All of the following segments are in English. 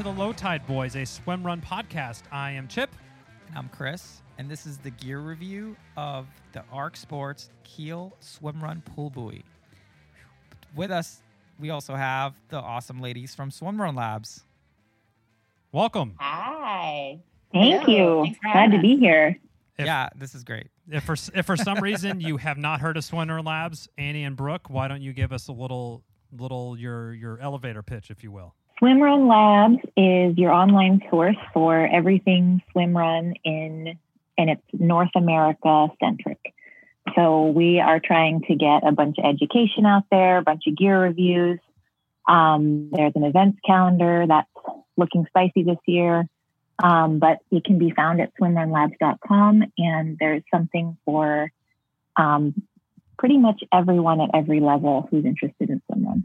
to the Low Tide Boys, a swim run podcast. I am Chip. I'm Chris, and this is the gear review of the Arc Sports Keel Swim Run Pool Buoy. With us, we also have the awesome ladies from Swim Run Labs. Welcome. Hi. Thank Hello. you. Thanks Glad to be here. If- yeah, this is great. If for if for some reason you have not heard of Swim Run Labs, Annie and Brooke, why don't you give us a little little your your elevator pitch, if you will? Swimrun Labs is your online source for everything swimrun in, and it's North America centric. So we are trying to get a bunch of education out there, a bunch of gear reviews. Um, there's an events calendar that's looking spicy this year, um, but it can be found at swimrunlabs.com, and there's something for um, pretty much everyone at every level who's interested in swimrun.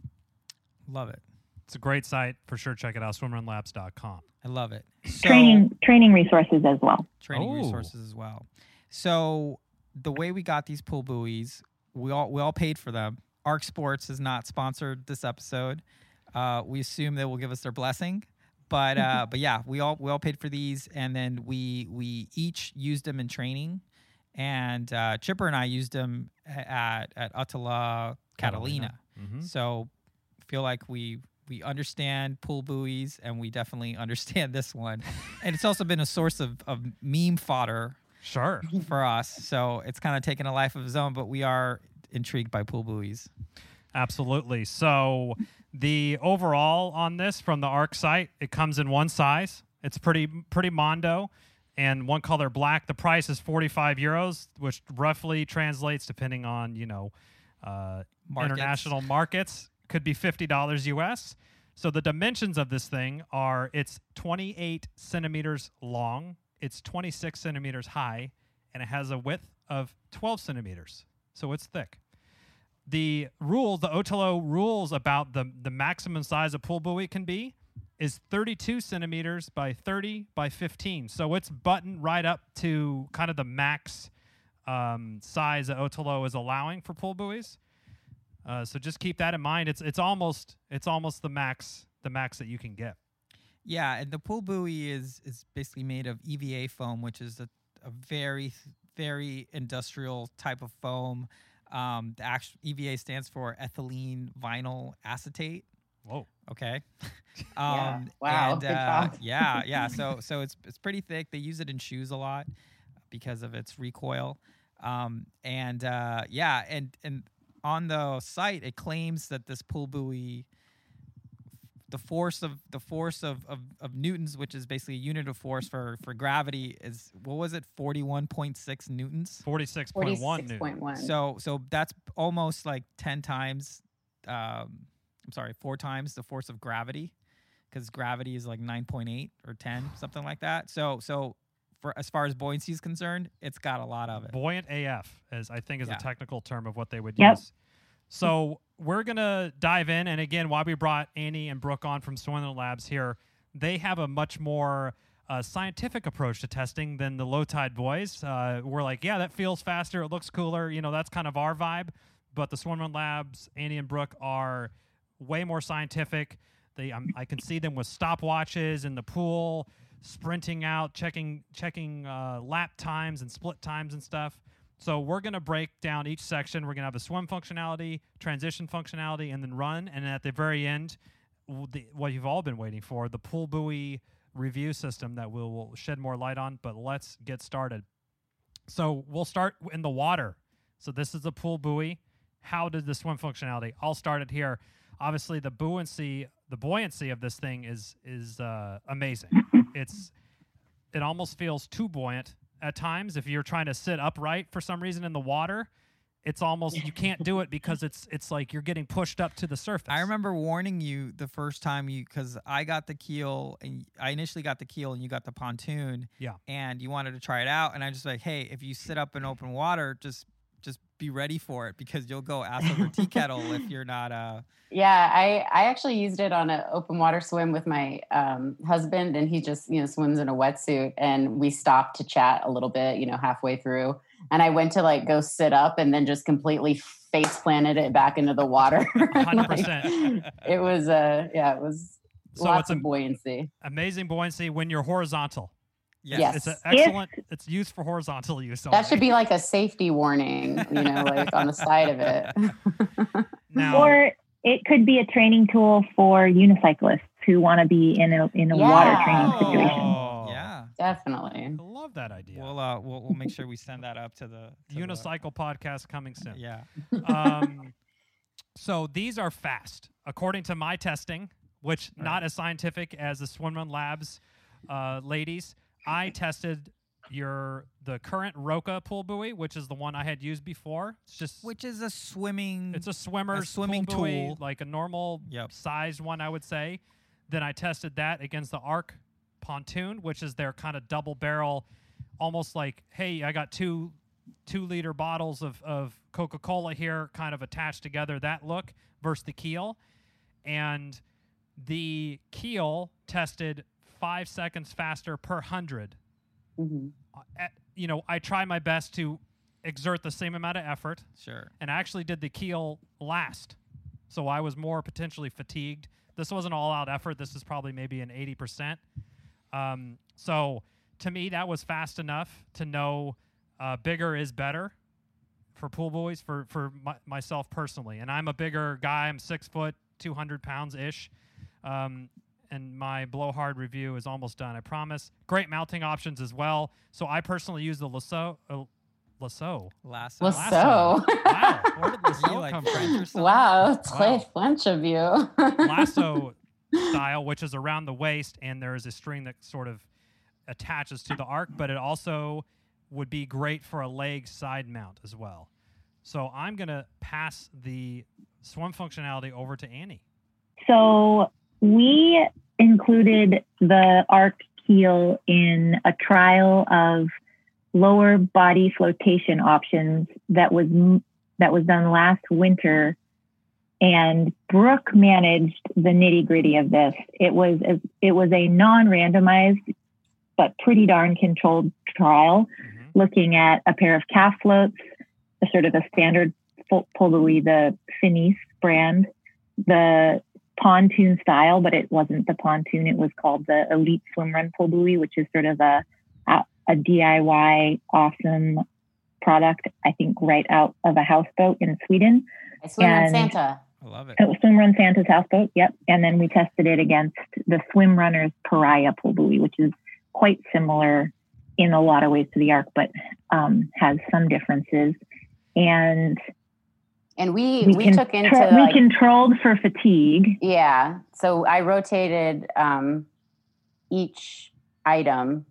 Love it. It's a great site for sure. Check it out, swimrunlabs.com. I love it. So, Training training resources as well. training Oh. resources as well. So the way we got these pool buoys, we all we all paid for them. Arc Sports has not sponsored this episode. Uh, we assume they will give us their blessing, but uh, but yeah, we all we all paid for these, and then we we each used them in training, and uh, Chipper and I used them at at ÖTILLÖ Catalina. Mhm. So feel like we we understand pool buoys and we definitely understand this one. and it's also been a source of, of meme fodder Sure. for us. So it's kind of taken a life of its own, but we are intrigued by pool buoys. Absolutely. So the overall on this from the ARC site, it comes in one size. It's pretty pretty mondo and one color black. The price is 45 euros, which roughly translates depending on, you know, uh, Markets. international markets could be $50 US. So the dimensions of this thing are it's 28 centimeters long, it's 26 centimeters high, and it has a width of 12 centimeters. So it's thick the rules, the ÖTILLÖ rules about the the maximum size a pool buoy can be is 32 centimeters by 30 by 15. So it's buttoned right up to kind of the max um, size that ÖTILLÖ is allowing for pool buoys. Uh, so just keep that in mind. It's it's almost it's almost the max the max that you can get. Yeah, and the pool buoy is is basically made of EVA foam, which is a, a very very industrial type of foam. Um, the actual EVA stands for ethylene vinyl acetate. Whoa. Okay. Yeah. um, Wow, And, good uh, yeah, yeah. So so it's it's pretty thick. They use it in shoes a lot because of its recoil. Um, and uh, yeah, and and on the site it claims that this pool buoy the force of the force of, of, of newtons, which is basically a unit of force for, for gravity, is what was it, forty one point six newtons? 46.1 newton. 46.1. So so that's almost like ten times. Um, I'm sorry, four times the force of gravity, because gravity is like nine point eight or ten, something like that. So so for as far as buoyancy is concerned, it's got a lot of it. Buoyant AF, as I think is Yeah. a technical term of what they would Yep. use. So we're gonna dive in, and again, why we brought Annie and Brooke on from Swimrun Labs here, they have a much more uh, scientific approach to testing than the low tide boys. Uh, we're like, yeah, that feels faster, it looks cooler, you know, that's kind of our vibe. But the Swimrun Labs, Annie and Brooke are way more scientific. They, um, I can see them with stopwatches in the pool, sprinting out, checking checking uh, lap times and split times and stuff. So we're gonna break down each section. We're gonna have a swim functionality, transition functionality, and then run. And at the very end, the, what you've all been waiting for, the pool buoy review system that we'll, we'll shed more light on. But let's get started. So we'll start in the water. So this is the pool buoy. How did the swim functionality? I'll start it here. Obviously, the buoyancy, the buoyancy of this thing is is uh, amazing. It's it almost feels too buoyant at times. If you're trying to sit upright for some reason in the water, it's almost you can't do it because it's it's like you're getting pushed up to the surface. I remember warning you the first time you because I got the keel and I initially got the keel and you got the pontoon. Yeah. And you wanted to try it out, and I just like, hey, if you sit up in open water, just just be ready for it because you'll go ass over tea kettle if you're not uh yeah, I I actually used it on an open water swim with my um, husband, and he just you know swims in a wetsuit, and we stopped to chat a little bit, you know, halfway through, and I went to like go sit up, and then just completely face planted it back into the water. 100%. Like, it was uh yeah, it was So Lots it's of buoyancy. amazing buoyancy when you're horizontal. Yes. It's an If- excellent. It's used for horizontal use. That should be like a safety warning, you know, like on the side of it. now. Or it could be a training tool for unicyclists who want to be in a in a water training situation. Oh, Yeah. Definitely. I love that idea. We'll, uh, we'll we'll make sure we send that up to the to the- Unicycle podcast coming soon. Yeah. um, so these are fast, according to my testing, which not as scientific as the Swimrun Labs uh, ladies. I tested your the current Roka pool buoy, which is the one I had used before. It's just Which is a swimming. it's a swimmer's swimming pool buoy, tool. like a normal Yep. sized one, I would say. Then I tested that against the Arc pontoon, which is their kind of double barrel, almost like, hey, I got two two liter bottles of, of Coca Cola here, kind of attached together. That look versus the keel, and the keel tested five seconds faster per hundred Mhm. uh, at, you know, I try my best to exert the same amount of effort, Sure. and I actually did the keel last, so I was more potentially fatigued. This wasn't all out effort. This is probably maybe an eighty percent. Um, so to me, that was fast enough to know uh, bigger is better for pool buoys for for my, myself personally. And I'm a bigger guy. I'm six foot, two hundred pounds ish. Um, and my blowhard review is almost done. I promise. Great mounting options as well. So I personally use the lasso. Uh, lasso. Lasso. Lasso. Lasso. wow. Where did lasso like come French from? Wow, it's Wow. quite French of you. lasso style, which is around the waist, and there is a string that sort of attaches to the arc, but it also would be great for a leg side mount as well. So I'm going to pass the swim functionality over to Annie. So we included the arc keel in a trial of lower body flotation options that was that was done last winter and Brooke managed the nitty gritty of this. It was a, it was a non-randomized but pretty darn controlled trial Mhm. looking at a pair of calf floats, a sort of a standard pull buoy, the Finis brand, the pontoon style, but it wasn't the pontoon. It was called the Elite Swim Run pull buoy, which is sort of a a, a DIY awesome product. I think right out of a houseboat in Sweden. I swim in And- Santa. I love it. It was Swim Run Santa's houseboat. Yep. And then we tested it against the Swim Runners Pariah pull buoy, which is quite similar in a lot of ways to the Arc, but um, has some differences. And And we we, we, can took into we like, controlled for fatigue. yeah. So I rotated um, each item.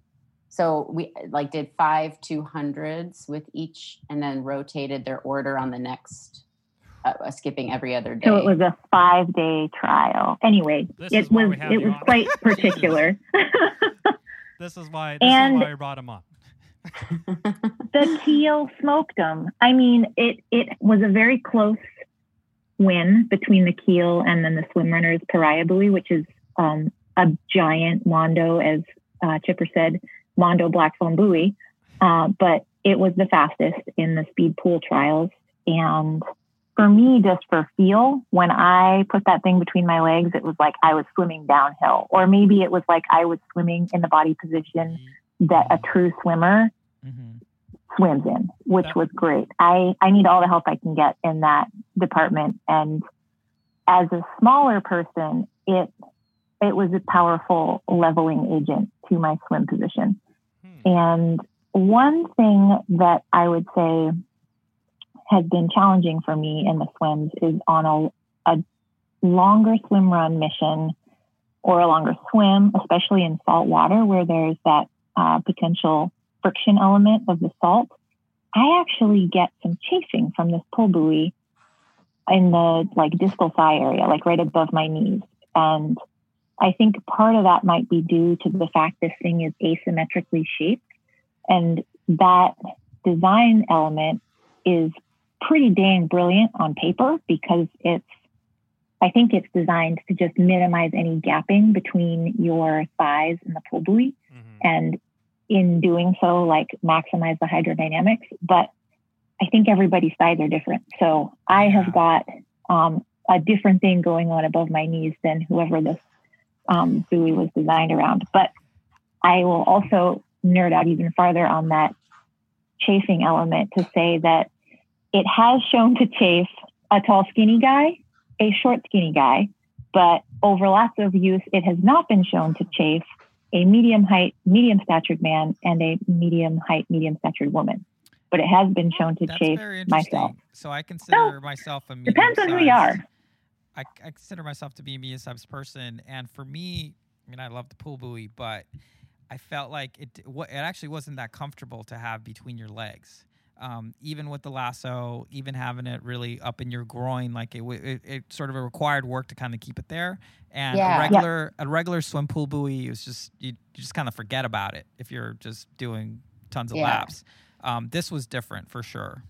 So we like did five two hundreds with each, and then rotated their order on the next, uh, skipping every other day. So it was a five day trial. Anyway, This it was it was on. quite particular. This is why this And- is why we brought him on. The keel smoked them. I mean, it it was a very close win between the keel and then the swim runners pariah buoy, which is um, a giant mondo, as uh, Chipper said, mondo black foam buoy. Uh, but it was the fastest in the speed pool trials. And for me, just for feel, when I put that thing between my legs, it was like I was swimming downhill, or maybe it was like I was swimming in the body position that a true swimmer Mm-hmm. swims in, which was great. I, I need all the help I can get in that department. And as a smaller person, it it was a powerful leveling agent to my swim position. Hmm. And one thing that I would say has been challenging for me in the swims is on a, a longer swim run mission or a longer swim, especially in salt water where there's that uh, potential friction element of the salt. I actually get some chafing from this pull buoy in the like distal thigh area, like right above my knees. And I think part of that might be due to the fact this thing is asymmetrically shaped. And that design element is pretty dang brilliant on paper because it's, I think it's designed to just minimize any gapping between your thighs and the pull buoy. Mhm. And in doing so, like maximize the hydrodynamics. But I think everybody's thighs are different. So I have got um, a different thing going on above my knees than whoever this um, buoy was designed around. But I will also nerd out even farther on that chafing element to say that it has shown to chafe a tall, skinny guy, a short, skinny guy, but over lots of use, it has not been shown to chafe a medium height, medium statured man and a medium height, medium statured woman. But it has been shown to That's very myself. So I consider myself a medium Depends on who you are. I, I consider myself to be a medium sized person, and for me, I mean, I love the pool buoy, but I felt like it. It actually wasn't that comfortable to have between your legs. Um, even with the lasso, even having it really up in your groin, like it, it, it sort of required work to kind of keep it there. And Yeah. a Yeah. regular a regular swim pool buoy is just you, you just kind of forget about it if you're just doing tons of Yeah. laps. Um, this was different for sure.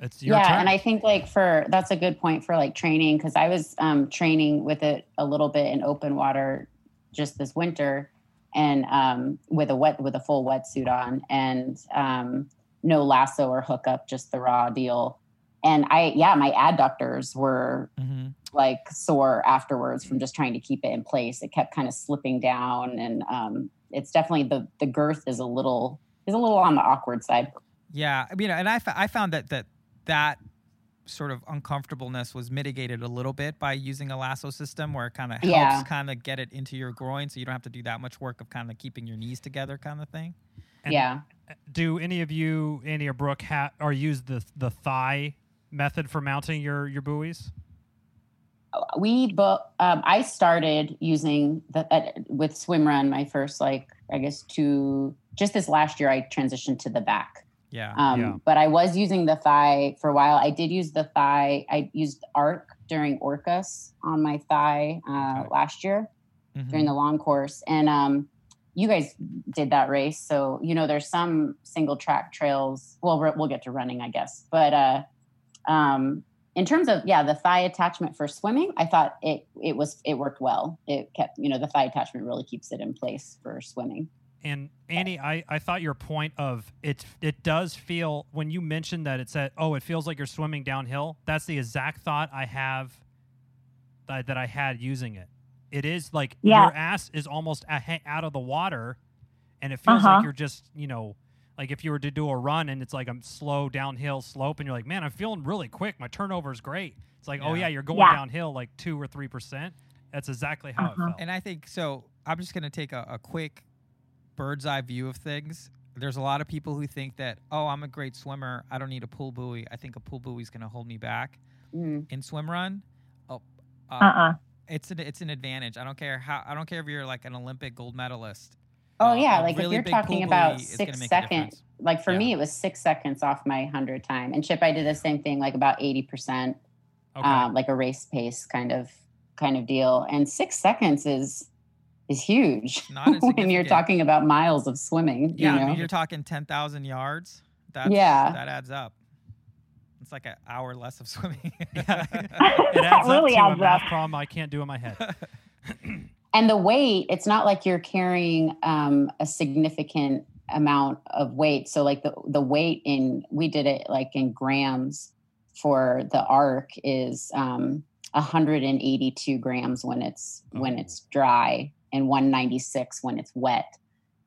It's your yeah turn. and i think like for that's a good point for like training because i was um, training with it a little bit in open water just this winter and um, with a wet with a full wetsuit on and um, no lasso or hookup just the raw deal and i yeah my adductors were Mm-hmm. like sore afterwards from just trying to keep it in place it kept kind of slipping down and um, it's definitely the the girth is a little is a little on the awkward side Yeah, I mean, and I, I found that that that sort of uncomfortableness was mitigated a little bit by using a lasso system where it kind of helps Yeah. kind of get it into your groin so you don't have to do that much work of kind of keeping your knees together kind of thing. And yeah Do any of you, Andy or Brooke, ha- or use the the thigh method for mounting your your buoys? we both um, i started using the uh, with swim run my first like i guess two just this last year i transitioned to the back Yeah. um, Yeah. but i was using the thigh for a while i did use the thigh i used arc during orcas on my thigh uh, Okay. last year Mhm. during the long course and um, you guys did that race so you know there's some single track trails well we'll get to running i guess but uh, um, in terms of yeah the thigh attachment for swimming i thought it it was it worked well it kept you know the thigh attachment really keeps it in place for swimming And Annie, I, I thought your point of it it does feel when you mentioned that it said, oh, it feels like you're swimming downhill. That's the exact thought I have that, that I had using it. It is like Yeah. your ass is almost out of the water, and it feels Uh-huh. like you're just you know like if you were to do a run and it's like a slow downhill slope, and you're like, man, I'm feeling really quick. My turnover is great. It's like, oh Yeah. yeah, you're going Yeah. downhill like two or three percent. That's exactly how Uh-huh. it felt. And I think so. I'm just going to take a, a quick bird's eye view of things. There's a lot of people who think that, oh, I'm a great swimmer. I don't need a pool buoy. I think a pool buoy is going to hold me back Mm. in swim run. Oh, uh, Uh-uh. It's an it's an advantage. I don't care how. I don't care if you're like an Olympic gold medalist. oh Uh, yeah like really if you're talking about six seconds like for Yeah. me it was six seconds off my 100 time and chip i did the same thing like about 80% um, like a race pace kind of kind of deal and six seconds is is huge Not when you're talking about miles of swimming Yeah, you I know? mean, you're talking ten thousand yards. That's, Yeah. that adds up. It's like an hour less of swimming. Yeah. it That adds really up to adds a math up. problem I can't do in my head. and the weight it's not like you're carrying um, a significant amount of weight so like the the weight in we did it like in grams for the arc is um 182 grams when it's when Oh. it's dry and 196 when it's wet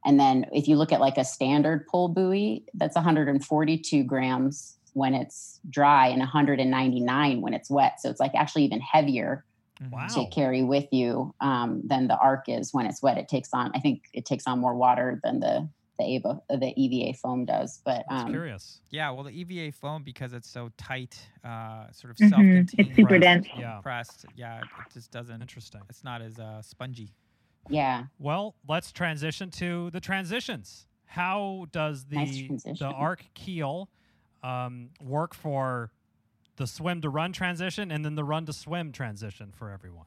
and then if you look at like a standard pull buoy that's 142 grams when it's dry and 199 when it's wet so it's like actually even heavier Mhm. Wow. to carry with you um, than the arc is when it's wet. It takes on, I think it takes on more water than the the EVA, the EVA foam does. But That's um, curious. Yeah, well, the EVA foam because it's so tight, uh, sort of Mhm. self-contained, It's super Pressed. dense. Yeah. pressed. Yeah, it just doesn't. Interesting. It's not as uh, spongy. yeah, Well, let's transition to the transitions. How does the transition. the arc keel um, work for the swim to run transition and then the run to swim transition for everyone?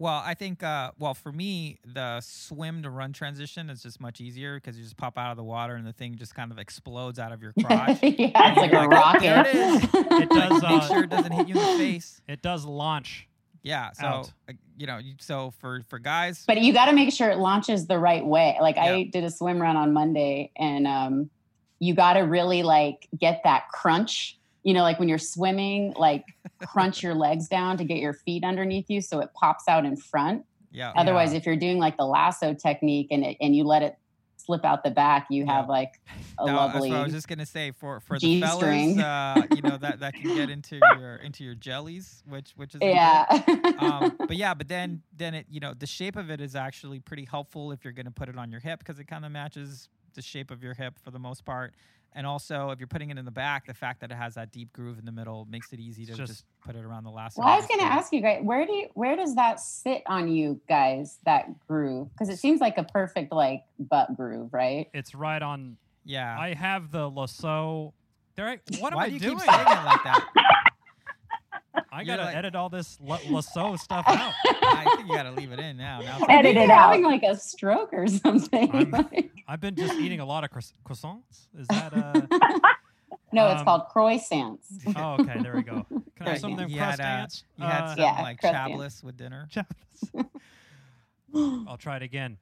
Well, I think, uh, well, for me, the swim to run transition is just much easier because you just pop out of the water and the thing just kind of explodes out of your crotch. yeah, it's like You're a like, rocket. "There it is." It does. Like, make Uh, sure it doesn't hit you in the face. it does launch. Yeah. So, Out. uh, you know, so for for guys, but you got to make sure it launches the right way. Like Yeah. I did a swim run on Monday, and um, you got to really like get that crunch. You know, like when you're swimming, like crunch your legs down to get your feet underneath you, so it pops out in front. Yeah. Otherwise, Yeah. if you're doing like the lasso technique and it, and you let it slip out the back, you Yeah. have like a No, that's lovely. what I was just gonna say for for the fellas, G-string. uh, you know that that can get into your into your jellies, which which is yeah. um, but yeah, but then then it you know the shape of it is actually pretty helpful if you're going to put it on your hip because it kind of matches the shape of your hip for the most part. And also, if you're putting it in the back, the fact that it has that deep groove in the middle makes it easy to just, just- put it around the last. well, I was going to ask you guys, where do you, where does that sit on you guys? That groove, because it seems like a perfect like butt groove, right? It's right on. Yeah. I have the lasso. There. I, what am I do you doing? keep saying it like that? I gotta like- edit all this la- lasso stuff out. I think you got to leave it in now. now I Edit think it you're out. having like a stroke or something. I'm- Like- I've been just eating a lot of croiss- croissants. Is that uh? no, it's Um, called croissants. Oh, okay. There we go. Can I have some of them You had, uh, you had Uh, some Yeah, like crust chabless with dinner. I'll try it again.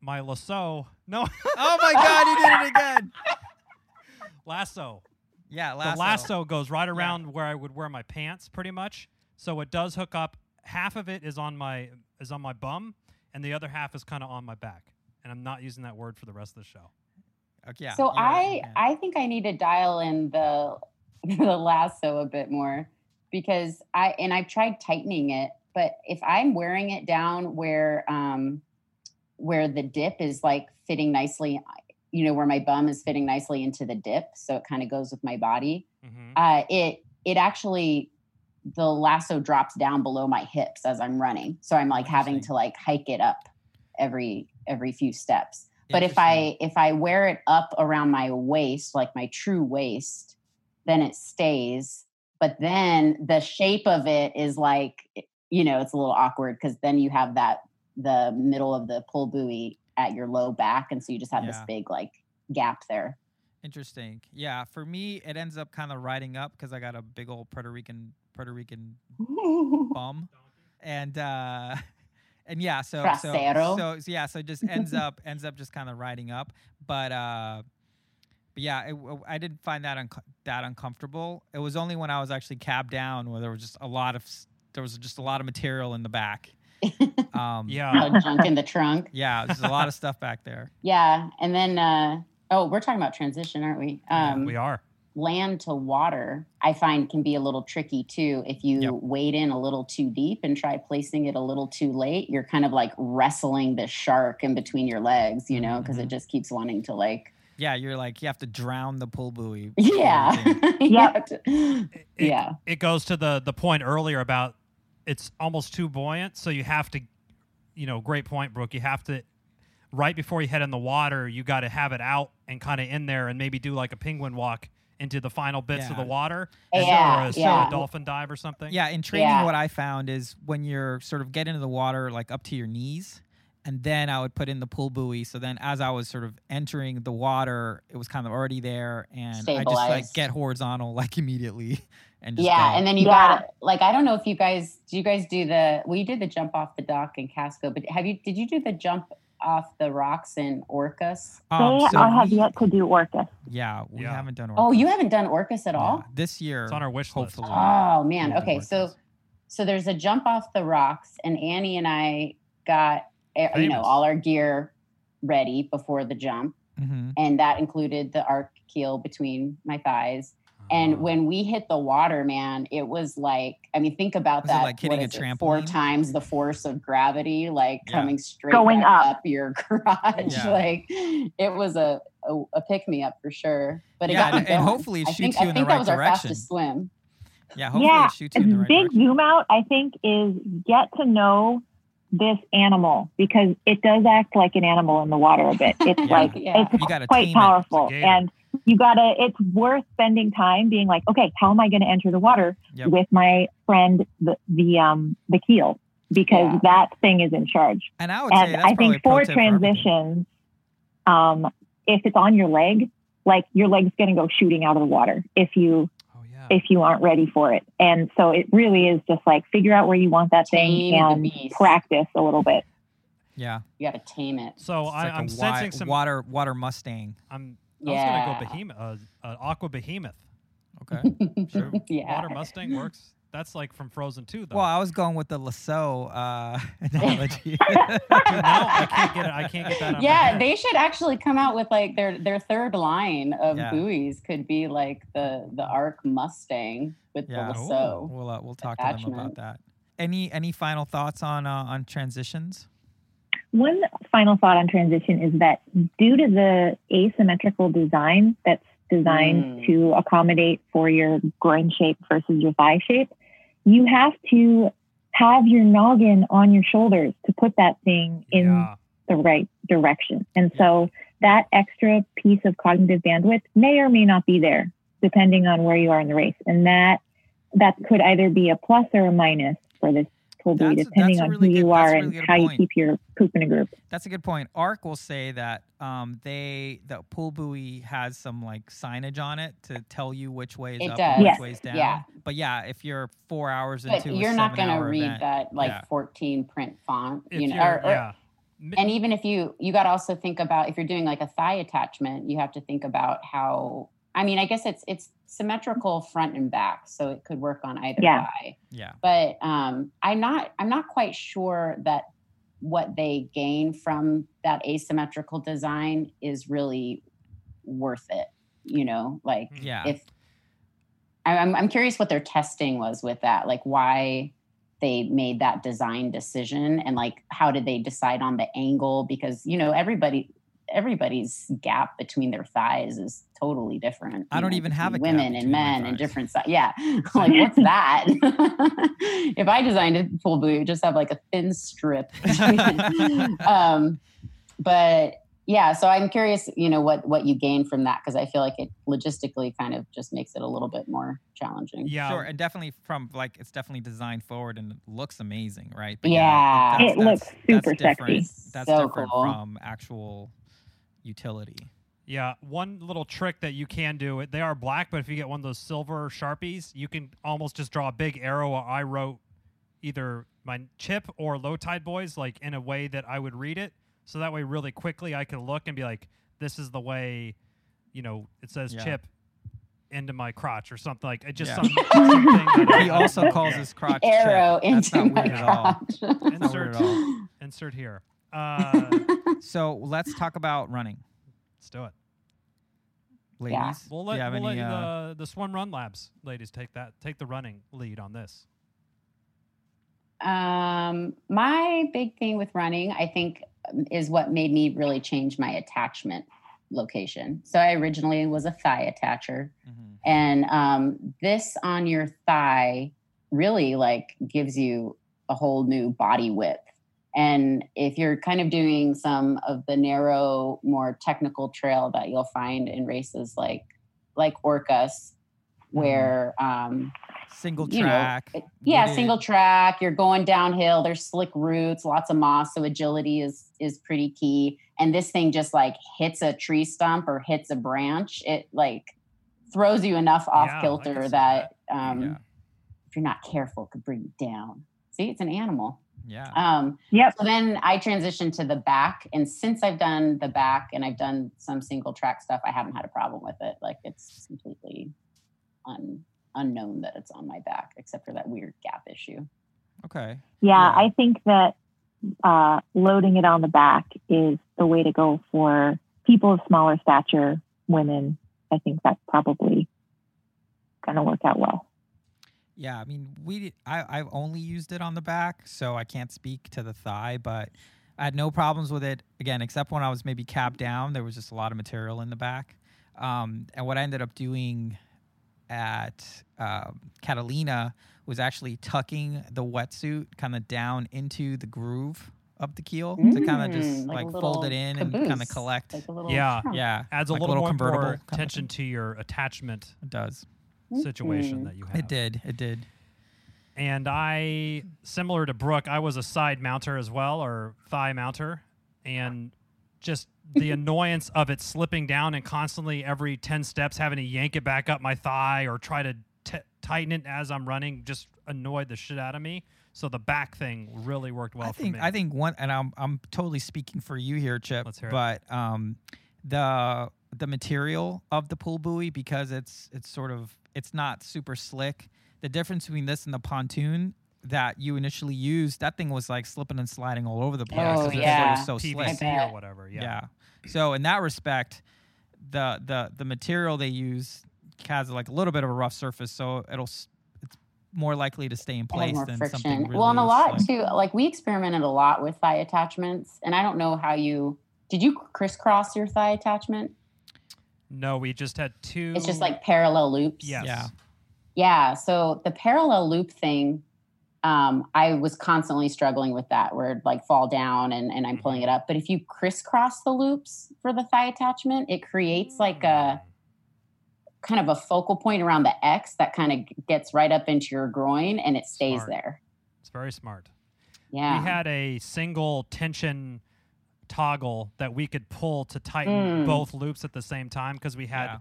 My lasso. No, Oh my God, you did it again. lasso. Yeah, lasso. The lasso goes right around where I would wear my pants, pretty much. So it does hook up. Half of it is on my is on my bum, and the other half is kind of on my back. And I'm not using that word for the rest of the show. Okay, yeah, so you're right, I yeah. I think I need to dial in the the lasso a bit more because I and I've tried tightening it, but if I'm wearing it down where um where the dip is like fitting nicely, you know, where my bum is fitting nicely into the dip, so it kind of goes with my body. hmm Uh, it it actually the lasso drops down below my hips as I'm running, so I'm like having to like hike it up every every few steps. But if i if i wear it up around my waist like my true waist then it stays but then the shape of it is like you know it's a little awkward because then you have that the middle of the pull buoy at your low back and so you just have this big like gap there Interesting. Yeah, for me, it ends up kind of riding up because I got a big old Puerto Rican Puerto Rican bum, and uh, and yeah, so so, Trasero. so so yeah, so it just ends up ends up just kind of riding up, but uh, but yeah, it, I didn't find that unco- that uncomfortable. It was only when I was actually cabbed down where there was just a lot of there was just a lot of material in the back. Um, Yeah. No junk in the trunk yeah, there's a lot of stuff back there. yeah and then uh oh we're talking about transition aren't we Yeah, um we are. land to water, I find can be a little tricky too. If you Yep. wade in a little too deep and try placing it a little too late, you're kind of like wrestling the shark in between your legs, you know, because Mhm. it just keeps wanting to like, Yeah, you're like you have to drown the pull buoy. before you yeah, can- You Yep. have to- It, yeah, It goes to the the point earlier about it's almost too buoyant, so you have to, you know, great point, Brooke. You have to right before you head in the water, you got to have it out and kind of in there, and maybe do like a penguin walk into the final bits of the water, oh, Yeah, or a, so yeah. a dolphin dive or something. Yeah, in training, Yeah. what I found is when you're sort of get into the water like up to your knees, and then I would put in the pull buoy. So then, as I was sort of entering the water, it was kind of already there, and I just like get horizontal like immediately, and just yeah. go. And then you Yeah. got like, I don't know if you guys, do you guys do the, well, you did the jump off the dock in Casco, but have you, did you do the jump off the rocks in Orcas? Um, they so I have we- yet to do Orcas. Yeah, we Yeah. haven't done. Oh, you haven't done Orcas at Yeah, all? this year. It's on our wish list. hopefully. Oh man. We'll Okay. So so there's a jump off the rocks, and Annie and I got eh, you know all our gear ready before the jump, Mhm. and that included the arc keel between my thighs. And when we hit the water, man, it was like I mean, think about Was it that. like hitting what a is it, Four times the force of gravity, like Yeah. coming straight Going up. up. your garage. Yeah. Like it was a a, a pick me up for sure. But it Yeah, got me and- and hopefully it I shoots think, you I in the think right that was our direction. fastest swim. Yeah, hopefully yeah, it shoots you in the right big direction. zoom out, I think, is get to know this animal because it does act like an animal in the water a bit. It's Yeah. like Yeah. it's You quite tame it. powerful, It's and you gotta. It's worth spending time being like, okay, how am I going to enter the water Yep. with my friend the the um the keel because Yeah. that thing is in charge. And I would say And that's I think a pro for transitions, um, if it's on your leg, like your leg's going to go shooting out of the water if you oh yeah. if you aren't ready for it. And so it really is just like figure out where you want that Tame thing the and practice a little bit. Yeah, You got to tame it. so it's I, like a I'm wi- sensing some. water water Mustang. I'm. I was gonna go behemoth, uh, uh, aqua behemoth. Okay, Sure. yeah. Water Mustang works. That's like from Frozen 2, though. Well, I was going with the lasso uh, analogy. Dude, now I can't get it. I can't get that. Out of my yeah, they should actually come out with like their their third line of Yeah. buoys could be like the the Arc Mustang with Yeah. the lasso. we'll uh, we'll talk to them about that. Any any final thoughts on uh, on transitions? One final thought on transition is that due to the asymmetrical design that's designed Mm. to accommodate for your groin shape versus your thigh shape, you have to have your noggin on your shoulders to put that thing in Yeah. the right direction. And so that extra piece of cognitive bandwidth may or may not be there depending on where you are in the race. And that that could either be a plus or a minus for this pull buoy, That's- depending that's on really who good- you that's are really and good how you point. keep your poop in a group. That's a good point. Arc will say that um, they the pool buoy has some like signage on it to tell you which way is It up does. and which Yes. way's down. Yeah. But yeah, if you're four hours But into a you're not going to read event, that like yeah. 14 print font, If you know, or, or- yeah. And even if you you got to also think about if you're doing like a thigh attachment, you have to think about how. I mean, I guess it's it's symmetrical front and back, so it could work on either Yeah. thigh. yeah, but um, I'm not I'm not quite sure that what they gain from that asymmetrical design is really worth it. You know, like yeah. if I'm I'm curious what their testing was with that, like why they made that design decision and like how did they decide on the angle because you know everybody everybody's gap between their thighs is totally different. I don't know, even have between a gap women and men and different size. Yeah, like what's that? if I designed a full boot, it would just have like a thin strip. um, but yeah, so I'm curious, you know, what what you gain from that because I feel like it logistically kind of just makes it a little bit more challenging. yeah. Sure, and definitely from like it's definitely designed forward and it looks amazing, right? Yeah. that's- It looks that's- super that's different. sexy. That's So different cool. from actual utility. Yeah, one little trick that you can do. They are black, but if you get one of those silver sharpies, you can almost just draw a big arrow. I wrote either my chip or low tide boys like in a way that I would read it, so that way really quickly I could look and be like, "This is the way," you know, it says Yeah. chip into my crotch or something like it. Just Yeah. some, something that He also calls his crotch chip. Arrow That's into not my weird at all. crotch. That's not weird Insert, insert here. Uh, So let's talk about running, let's do it. ladies. Yeah. We'll let, you have we'll any, let uh, the the swim run labs ladies take that take the running lead on this. Um, my big thing with running, I think, um, is what made me really change my attachment location. So I originally was a thigh attacher, Mhm. and um, this on your thigh really like gives you a whole new body width. And if you're kind of doing some of the narrow, more technical trail that you'll find in races like like Orcas, where um, single you know, track. yeah, single track. You're going downhill. There's slick routes, lots of moss, so agility is is pretty key. And this thing just like hits a tree stump or hits a branch. It like throws you enough off Yeah, kilter see that, um, Yeah. if you're not careful, it could bring you down. See, it's an animal. Yeah. Um, Yep. so then I transitioned to the back, and since I've done the back and I've done some single track stuff, I haven't had a problem with it. Like it's completely un, unknown that it's on my back, except for that weird gap issue. Okay. Yeah, Yeah. I think that uh, loading it on the back is the way to go for people of smaller stature, women. I think that's probably going to work out well. Yeah, I mean, we I I've only used it on the back, so I can't speak to the thigh, but I had no problems with it again, except when I was maybe capped down. There was just a lot of material in the back, um, and what I ended up doing at um, Catalina was actually tucking the wetsuit kind of down into the groove of the keel to kind of just Mm, like, fold it in and kind of collect. like little Yeah. trunk. yeah, Adds a like little, more, convertible more kind of attention to your attachment It does. Situation Mhm. that you have. It did. It did. And I, similar to Brooke, I was a side mounter as well, or thigh mounter, and just the annoyance of it slipping down and constantly every ten steps having to yank it back up my thigh or try to t- tighten it as I'm running just annoyed the shit out of me. So the back thing really worked well I for think me. I think one, and I'm I'm totally speaking for you here, Chip. Let's hear it. but um, the the material of the pool buoy because it's it's sort of it's not super slick. The difference between this and the pontoon that you initially used, that thing was like slipping and sliding all over the place. Yeah, Oh, 'cause 'cause it's the yeah. was so. PVC bet. or whatever. Yeah. Yeah. So in that respect, the the the material they use has like a little bit of a rough surface, so it'll it's more likely to stay in a place little more than friction. something really well, and a lot slick. too. Like we experimented a lot with thigh attachments, and I don't know how you did. You crisscross your thigh attachment? No, we just had two. It's just like parallel loops. Yes. Yeah. Yeah. So the parallel loop thing, um, I was constantly struggling with that, where it'd like fall down and, and I'm pulling it up. But if you crisscross the loops for the thigh attachment, it creates like a kind of a focal point around the X that kind of gets right up into your groin and it stays Smart. there. It's very smart. Yeah. We had a single tension toggle that we could pull to tighten Mm. both loops at the same time because we had. Yeah.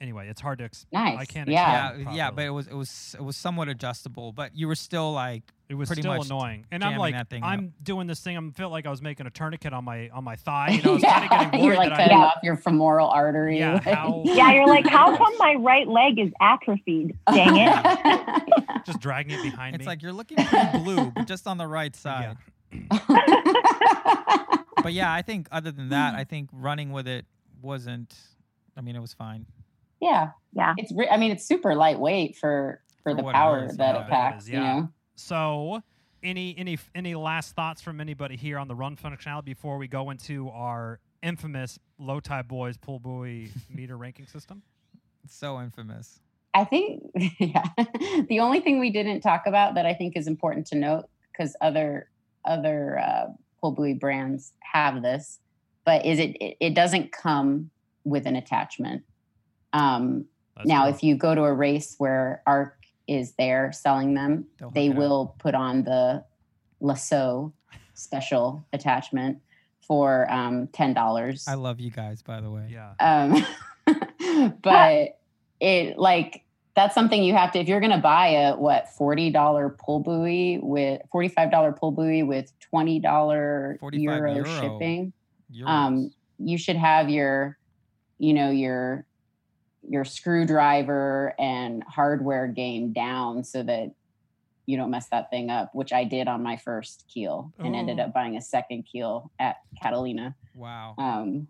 Anyway, it's hard to. Ex- nice. I can't Yeah. yeah, yeah, but it was it was it was somewhat adjustable, but you were still like It was pretty still much annoying, and I'm like, that thing I'm doing this thing. I felt like I was making a tourniquet on my on my thigh. You know, I was kind of getting You're like that cutting I. off your femoral artery. Yeah, how- Yeah, you're like, how come my right leg is atrophied? Dang it. Just dragging it behind it's me. like you're looking pretty blue, but just on the right side. But yeah, I think other than that, I think running with it wasn't. I mean, it was fine. yeah. Yeah. It's re- I mean it's super lightweight for for, For the power is, that yeah. it packs, It is, you yeah. know. So, any any any last thoughts from anybody here on the run functionality before we go into our infamous low tide boys pull buoy meter ranking system? It's so infamous. I think, yeah. the only thing we didn't talk about that I think is important to note, because other other uh, pull buoy brands have this, but is it, it it doesn't come with an attachment. Um, now, true. if you go to a race where Arc is there selling them, They'll they up. will put on the lasso special attachment for um, ten dollars. I love you guys, by the way. yeah, Um, but it like that's something you have to if you're going to buy a what forty dollar pull buoy with forty five dollar pull buoy with twenty dollar 45 euro, euro. shipping. Euros. Um, you should have your, you know, your your screwdriver and hardware game down so that you don't mess that thing up, which I did on my first keel and ended Oh. up buying a second keel at Catalina. wow. Um,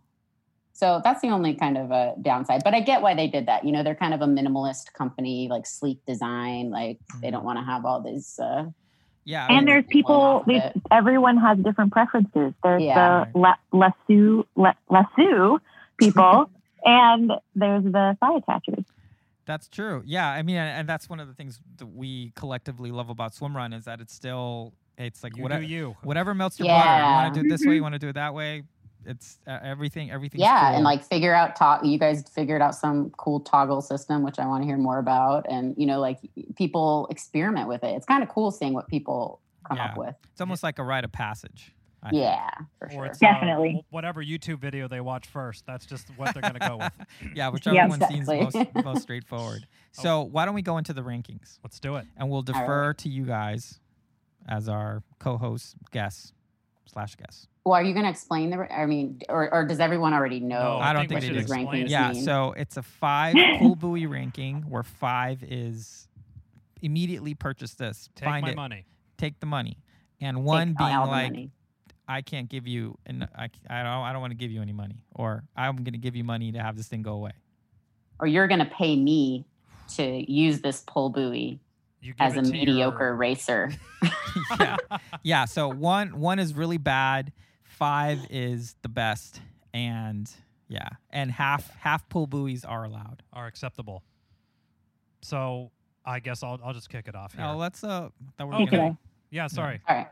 so that's the only kind of a downside. But I get why they did that. You know, they're kind of a minimalist company, like sleek design. Like they don't want to have all these. Uh, yeah. I And mean, there's people, off of there's, it. everyone has different preferences. There's Yeah. the la- lasso, la- lasso people, and there's the thigh attachers. That's true. Yeah, I mean, and, and that's one of the things that we collectively love about swimrun is that it's still it's like you whatever do you. whatever melts your butter. You want to do it this way, you want to do it that way. It's uh, everything. Everything. yeah, cool. and like figure out talk. You guys figured out some cool toggle system, which I want to hear more about. And you know, like people experiment with it. It's kind of cool seeing what people come up with. it's almost like a rite of passage. I think. Yeah, for Or sure. it's uh, Definitely. wh- whatever YouTube video they watch first. That's just what they're gonna go with. yeah, whichever Yeah, one seems most, most straightforward. Oh. So why don't we go into the rankings Let's do it. and we'll right. defer to you guys as our co-host guests slash guests. Well, are you going to explain the? I mean, or, or does everyone already know? No, I don't think think we they should explain rankings. Yeah, mean. so it's a five pull buoy ranking where five is immediately purchase this, Take find my it, money. take the money, and one Take being like. I can't give you, and I, I don't, I don't want to give you any money, or I'm going to give you money to have this thing go away. or you're going to pay me to use this pull buoy as a mediocre your- racer. yeah, yeah. So one, one is really bad. Five is the best, and yeah, and half, half pull buoys are allowed. are acceptable. So I guess I'll I'll just kick it off here. Now let's uh, that we're Okay. gonna, yeah, sorry. All right.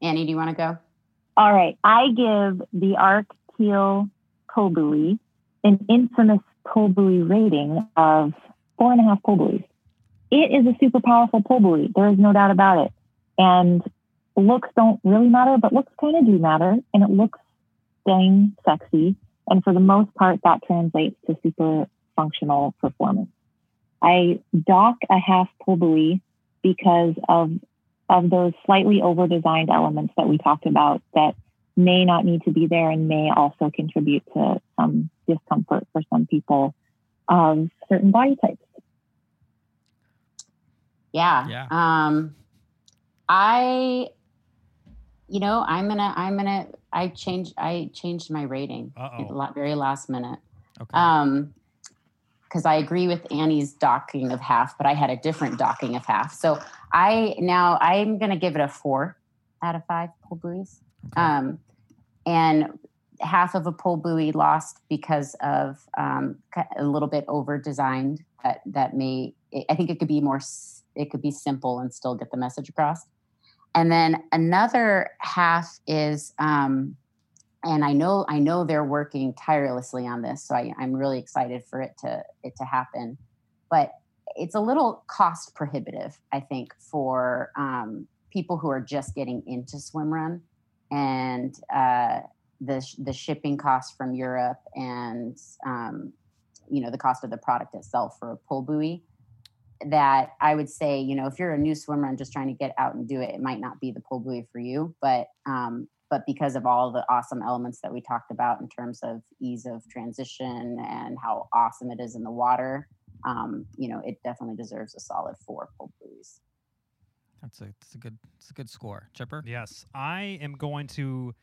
Annie, do you want to go? All right. I give the Arc Keel pull buoy an infamous pull buoy rating of four and a half pull buoys. It is a super powerful pull buoy. There is no doubt about it. And looks don't really matter, but looks kind of do matter. And it looks dang sexy. And for the most part, that translates to super functional performance. I dock a half pull buoy because of of those slightly over designed elements that we talked about that may not need to be there and may also contribute to some discomfort for some people of certain body types. Yeah. Yeah. Um, I, you know, I'm gonna, I'm gonna, I changed, I changed my rating at the Uh-oh. la- very last minute. Okay. Um, because I agree with Annie's docking of half, but I had a different docking of half. So I now I'm gonna give it a four out of five pull buoys. Okay. Um, and half of a pull buoy lost because of um, a little bit over designed. That that may I think it could be more. It could be simple and still get the message across. And then another half is, um, and I know I know they're working tirelessly on this, so I, I'm really excited for it to it to happen. But it's a little cost prohibitive, I think, for um, people who are just getting into swim run and uh, the the shipping costs from Europe and um, you know the cost of the product itself for a pull buoy. That I would say, you know, if you're a new swimmer and just trying to get out and do it, it might not be the pull buoy for you. But um, but because of all the awesome elements that we talked about in terms of ease of transition and how awesome it is in the water, um, you know, it definitely deserves a solid four pull buoys. That's a that's a good that's a good score. Chipper. Yes, I am going to.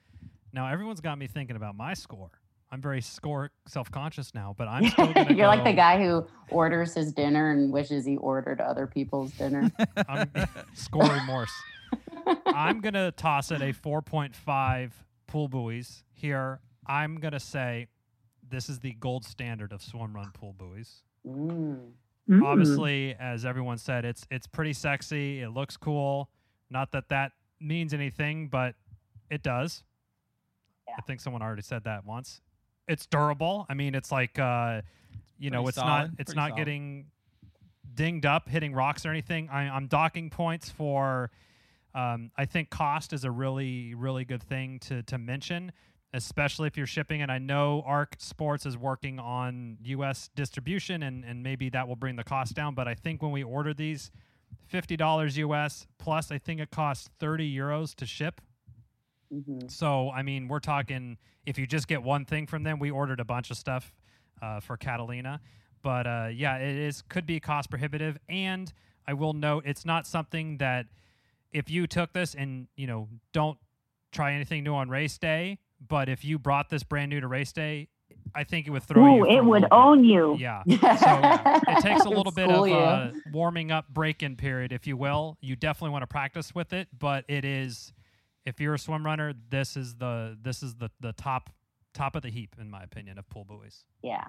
Now everyone's got me thinking about my score. I'm very score self-conscious now, but I'm still gonna You're like the guy who orders his dinner and wishes he ordered other people's dinner. I'm score remorse. I'm gonna toss it a 4.5 pool buoys here. I'm gonna say this is the gold standard of swim run pool buoys. Mm. Mm. Obviously, as everyone said, it's it's pretty sexy. It looks cool. Not that that means anything, but it does. I think someone already said that once. It's durable. I mean, it's like uh, you know, Pretty it's not it's not solid. getting dinged up, hitting rocks or anything. I, I'm docking points for. Um, I think cost is a really really good thing to to mention, especially if you're shipping. And I know ARK Sports is working on U.S. distribution, and and maybe that will bring the cost down. But I think when we order these, fifty dollars U.S. plus, I think it costs thirty euros to ship. Hmm So, I mean, we're talking if you just get one thing from them, we ordered a bunch of stuff uh, for Catalina. But uh, yeah, it is could be cost prohibitive. And I will note it's not something that if you took this and, you know, don't try anything new on race day, but if you brought this brand new to race day, I think it would throw you. Ooh, for it would little bit. own you. Yeah. So it takes a little bit of School you. uh, warming up break-in period, if you will. You definitely want to practice with it, but it is if you're a swim runner, this is the this is the the top top of the heap in my opinion of pool buoys. yeah.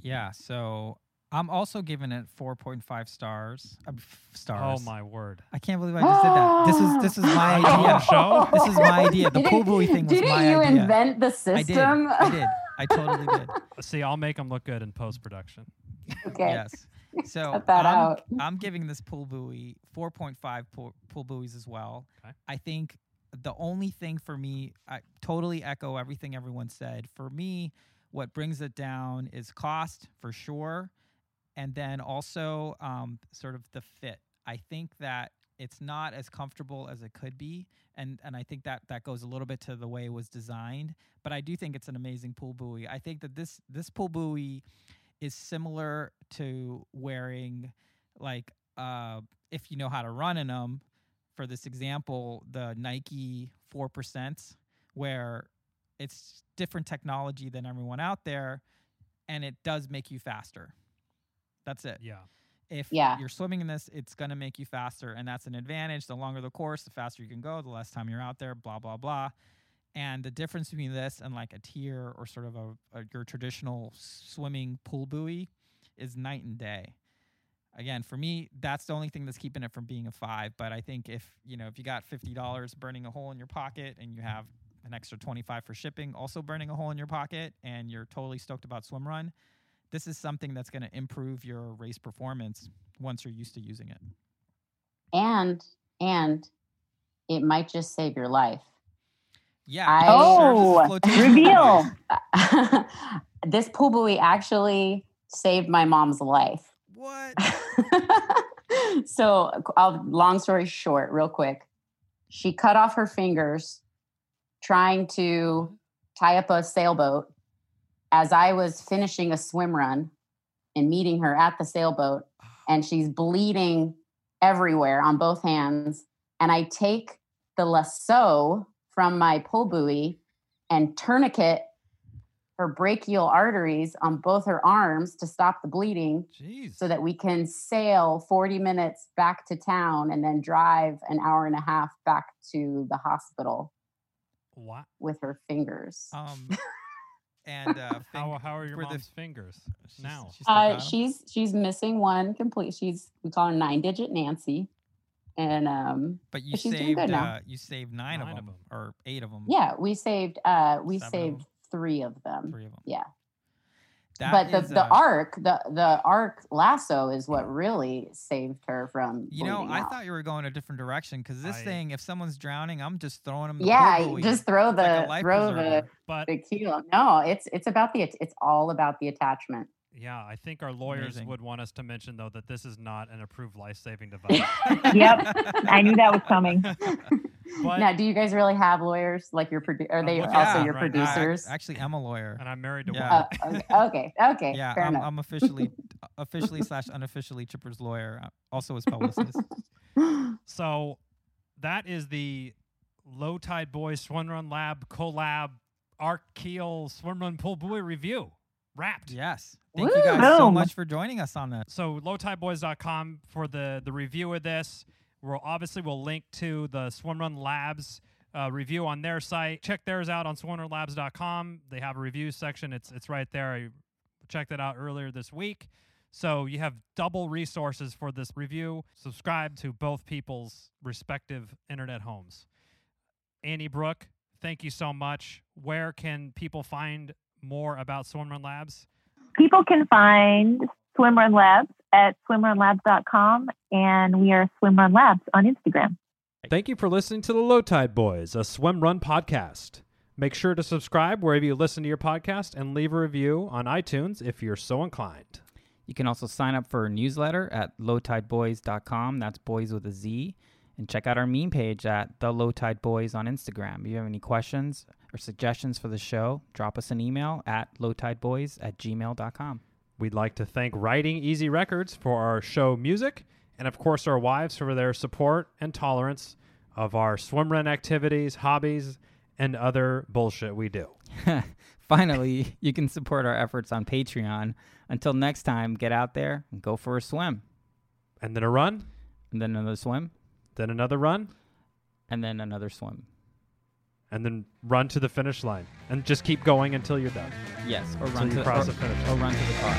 Yeah. So I'm also giving it 4.5 stars. Uh, f- stars. Oh my word! I can't believe I just did that. This is this is my On your own idea. show? This is my idea. The Didn't- pool buoy thing was Didn't you invent the system? I did. system? I did. I totally did. See, I'll make them look good in post production. okay. Yes. So Cut that I'm, out. I'm giving this pool buoy 4.5 pool, pool buoys as well. Okay. I think the only thing for me, I totally echo everything everyone said. For me, what brings it down is cost for sure, and then also um, sort of the fit. I think that it's not as comfortable as it could be, and and I think that that goes a little bit to the way it was designed. But I do think it's an amazing pool buoy. I think that this this pool buoy is similar to wearing like uh, if you know how to run in them for this example the nike 4% where it's different technology than everyone out there and it does make you faster. That's it. Yeah. if Yeah. you're swimming in this it's going to make you faster and that's an advantage. The longer the course the faster you can go the less time you're out there blah blah blah. And the difference between this and like a TYR or sort of a, a your traditional swimming pool buoy is night and day again for me that's the only thing that's keeping it from being a five but i think if you know if you got $50 burning a hole in your pocket and you have an extra 25 for shipping also burning a hole in your pocket and you're totally stoked about swim run this is something that's going to improve your race performance once you're used to using it And and it might just save your life. yeah I- it serves as a Oh, reveal. this pool buoy actually saved my mom's life. What so, uh, I'll, long story short, real quick, she cut off her fingers trying to tie up a sailboat as I was finishing a swim run and meeting her at the sailboat, and she's bleeding everywhere on both hands. And I take the lasso from my pull buoy and tourniquet her brachial arteries on both her arms to stop the bleeding Jeez. so that we can sail 40 minutes back to town and then drive an hour and a half back to the hospital Wow. with her fingers. Um, and uh, How, fing- how are your for the- fingers now? she's still Uh, she's she's missing one complete. She's we call her nine digit Nancy, and um but you but saved uh, you saved nine, Nine of of them 'em. or eight of them. yeah we saved uh we Seven saved them. Three of them. three of them. Yeah. That but the is, the uh, arc the the arc lasso is what really saved her from. You know, I out. thought you were going a different direction because this I- thing, if someone's drowning, I'm just throwing them. The Yeah, pull you buoy. just throw It's like a the throw the. But the keel. No, it's it's about the it's all about the attachment. Yeah, I think our lawyers Amazing. would want us to mention though that this is not an approved life-saving device. Yep. I knew that was coming. But now, do you guys really have lawyers? Like your produ- are they looking also at your it right now. I- producers? actually, I'm a lawyer. and I'm married to Yeah. one. Oh, okay, okay, okay. yeah, fair I'm, enough. I'm officially, officially slash unofficially Chipper's lawyer, uh, also his publicist. So that is the Low Tide Boys Swimrun Lab collab ARK Keel Swim Run Pull Buoy review. Wrapped. yes, thank you guys so much for joining us on that. So lowtideboys.com for the the review of this. We'll obviously we'll link to the Swimrun Labs uh, review on their site. Check theirs out on swimrunlabs.com. They have a review section. It's it's right there. I checked it out earlier this week. So you have double resources for this review. Subscribe to both people's respective internet homes. Annie Brooke, thank you so much. Where can people find more about Swimrun Labs? People can find Swimrun Labs at swimrunlabs.com, and we are Swimrun Labs on Instagram. Thank you for listening to the Low Tide Boys, a swim run podcast. Make sure to subscribe wherever you listen to your podcast and leave a review on iTunes if you're so inclined. You can also sign up for a newsletter at lowtideboys.com. That's boys with a Z. And check out our meme page at The Low Tide Boys on Instagram. If you have any questions or suggestions for the show, drop us an email at lowtideboys at gmail.com. We'd like to thank RidingEasy Records for our show music, and of course, our wives for their support and tolerance of our swim run activities, hobbies, and other bullshit we do. Finally, you can support our efforts on Patreon. Until next time, get out there and go for a swim. And then a run, And then another swim. then another run, And then another swim and then run to the finish line and just keep going until you're done. Yes, or until run to, the, or, or run to the car.